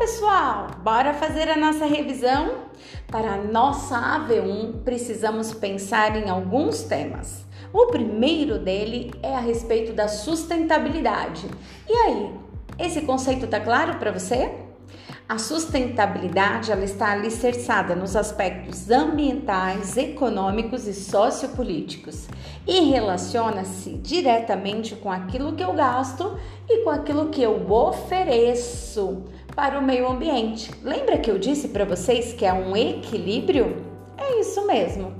pessoal, bora fazer a nossa revisão? Para a nossa AV1, precisamos pensar em alguns temas. O primeiro dele é a respeito da sustentabilidade. E aí, esse conceito tá claro para você? A sustentabilidade ela está alicerçada nos aspectos ambientais, econômicos e sociopolíticos e relaciona-se diretamente com aquilo que eu gasto e com aquilo que eu ofereço para o meio ambiente. Lembra que eu disse para vocês que é um equilíbrio? É isso mesmo.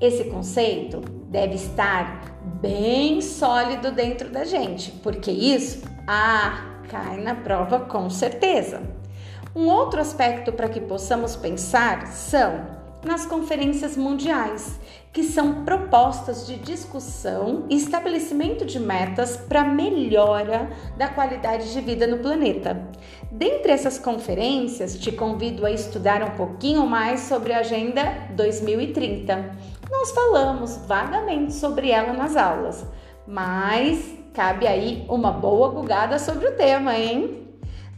Esse conceito deve estar bem sólido dentro da gente, porque isso ah, cai na prova com certeza. Um outro aspecto para que possamos pensar são nas conferências mundiais, que são propostas de discussão e estabelecimento de metas para melhora da qualidade de vida no planeta. Dentre essas conferências, te convido a estudar um pouquinho mais sobre a Agenda 2030. Nós falamos vagamente sobre ela nas aulas, mas cabe aí uma boa bugada sobre o tema, hein?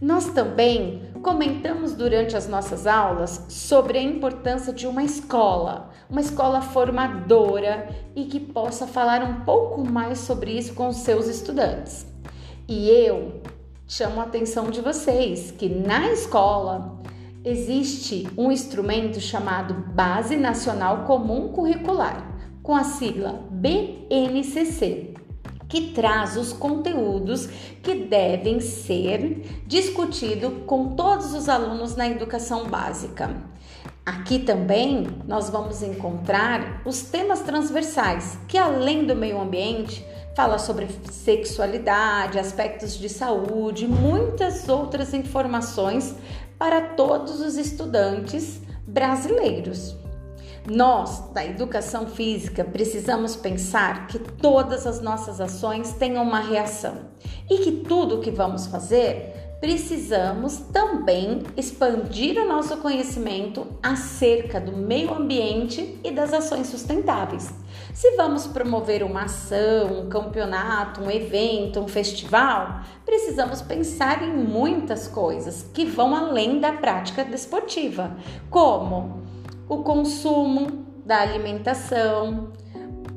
Nós também comentamos durante as nossas aulas sobre a importância de uma escola, uma escola formadora e que possa falar um pouco mais sobre isso com os seus estudantes. E eu chamo a atenção de vocês que na escola existe um instrumento chamado Base Nacional Comum Curricular, com a sigla BNCC que traz os conteúdos que devem ser discutidos com todos os alunos na educação básica. Aqui também nós vamos encontrar os temas transversais, que além do meio ambiente, fala sobre sexualidade, aspectos de saúde, muitas outras informações para todos os estudantes brasileiros. Nós, da educação física, precisamos pensar que todas as nossas ações têm uma reação e que tudo o que vamos fazer, precisamos também expandir o nosso conhecimento acerca do meio ambiente e das ações sustentáveis. Se vamos promover uma ação, um campeonato, um evento, um festival, precisamos pensar em muitas coisas que vão além da prática desportiva, como o consumo da alimentação,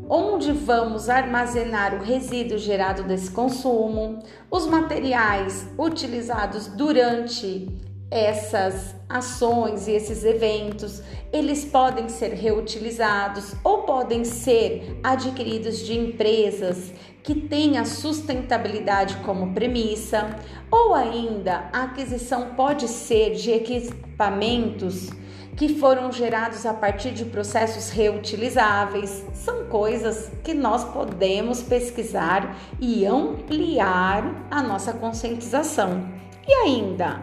onde vamos armazenar o resíduo gerado desse consumo, os materiais utilizados durante essas ações e esses eventos, eles podem ser reutilizados ou podem ser adquiridos de empresas que têm a sustentabilidade como premissa, ou ainda a aquisição pode ser de equipamentos que foram gerados a partir de processos reutilizáveis. São coisas que nós podemos pesquisar e ampliar a nossa conscientização. E ainda,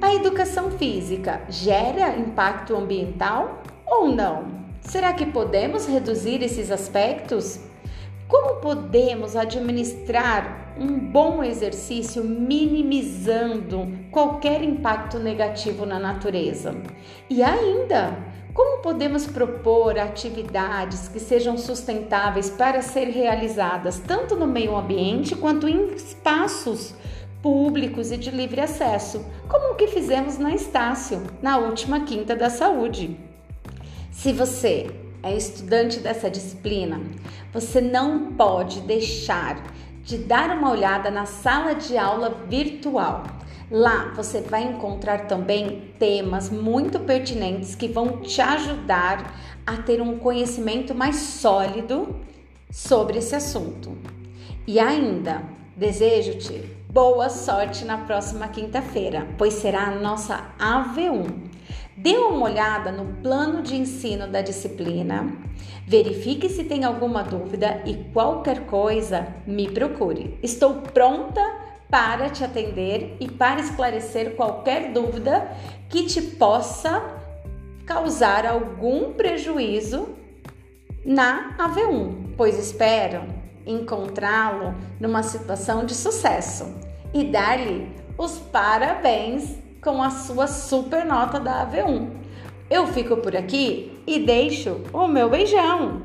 a educação física gera impacto ambiental ou não? Será que podemos reduzir esses aspectos? Como podemos administrar um bom exercício minimizando qualquer impacto negativo na natureza? E ainda, como podemos propor atividades que sejam sustentáveis para ser realizadas tanto no meio ambiente quanto em espaços públicos e de livre acesso, como o que fizemos na Estácio, na última Quinta da Saúde? Se você é estudante dessa disciplina, você não pode deixar de dar uma olhada na sala de aula virtual. Lá você vai encontrar também temas muito pertinentes que vão te ajudar a ter um conhecimento mais sólido sobre esse assunto. E ainda, desejo-te boa sorte na próxima quinta-feira, pois será a nossa AV1. Dê uma olhada no plano de ensino da disciplina, verifique se tem alguma dúvida e qualquer coisa, me procure. Estou pronta para te atender e para esclarecer qualquer dúvida que te possa causar algum prejuízo na AV1, pois espero encontrá-lo numa situação de sucesso e dar-lhe os parabéns com a sua super nota da AV1. Eu fico por aqui e deixo o meu beijão.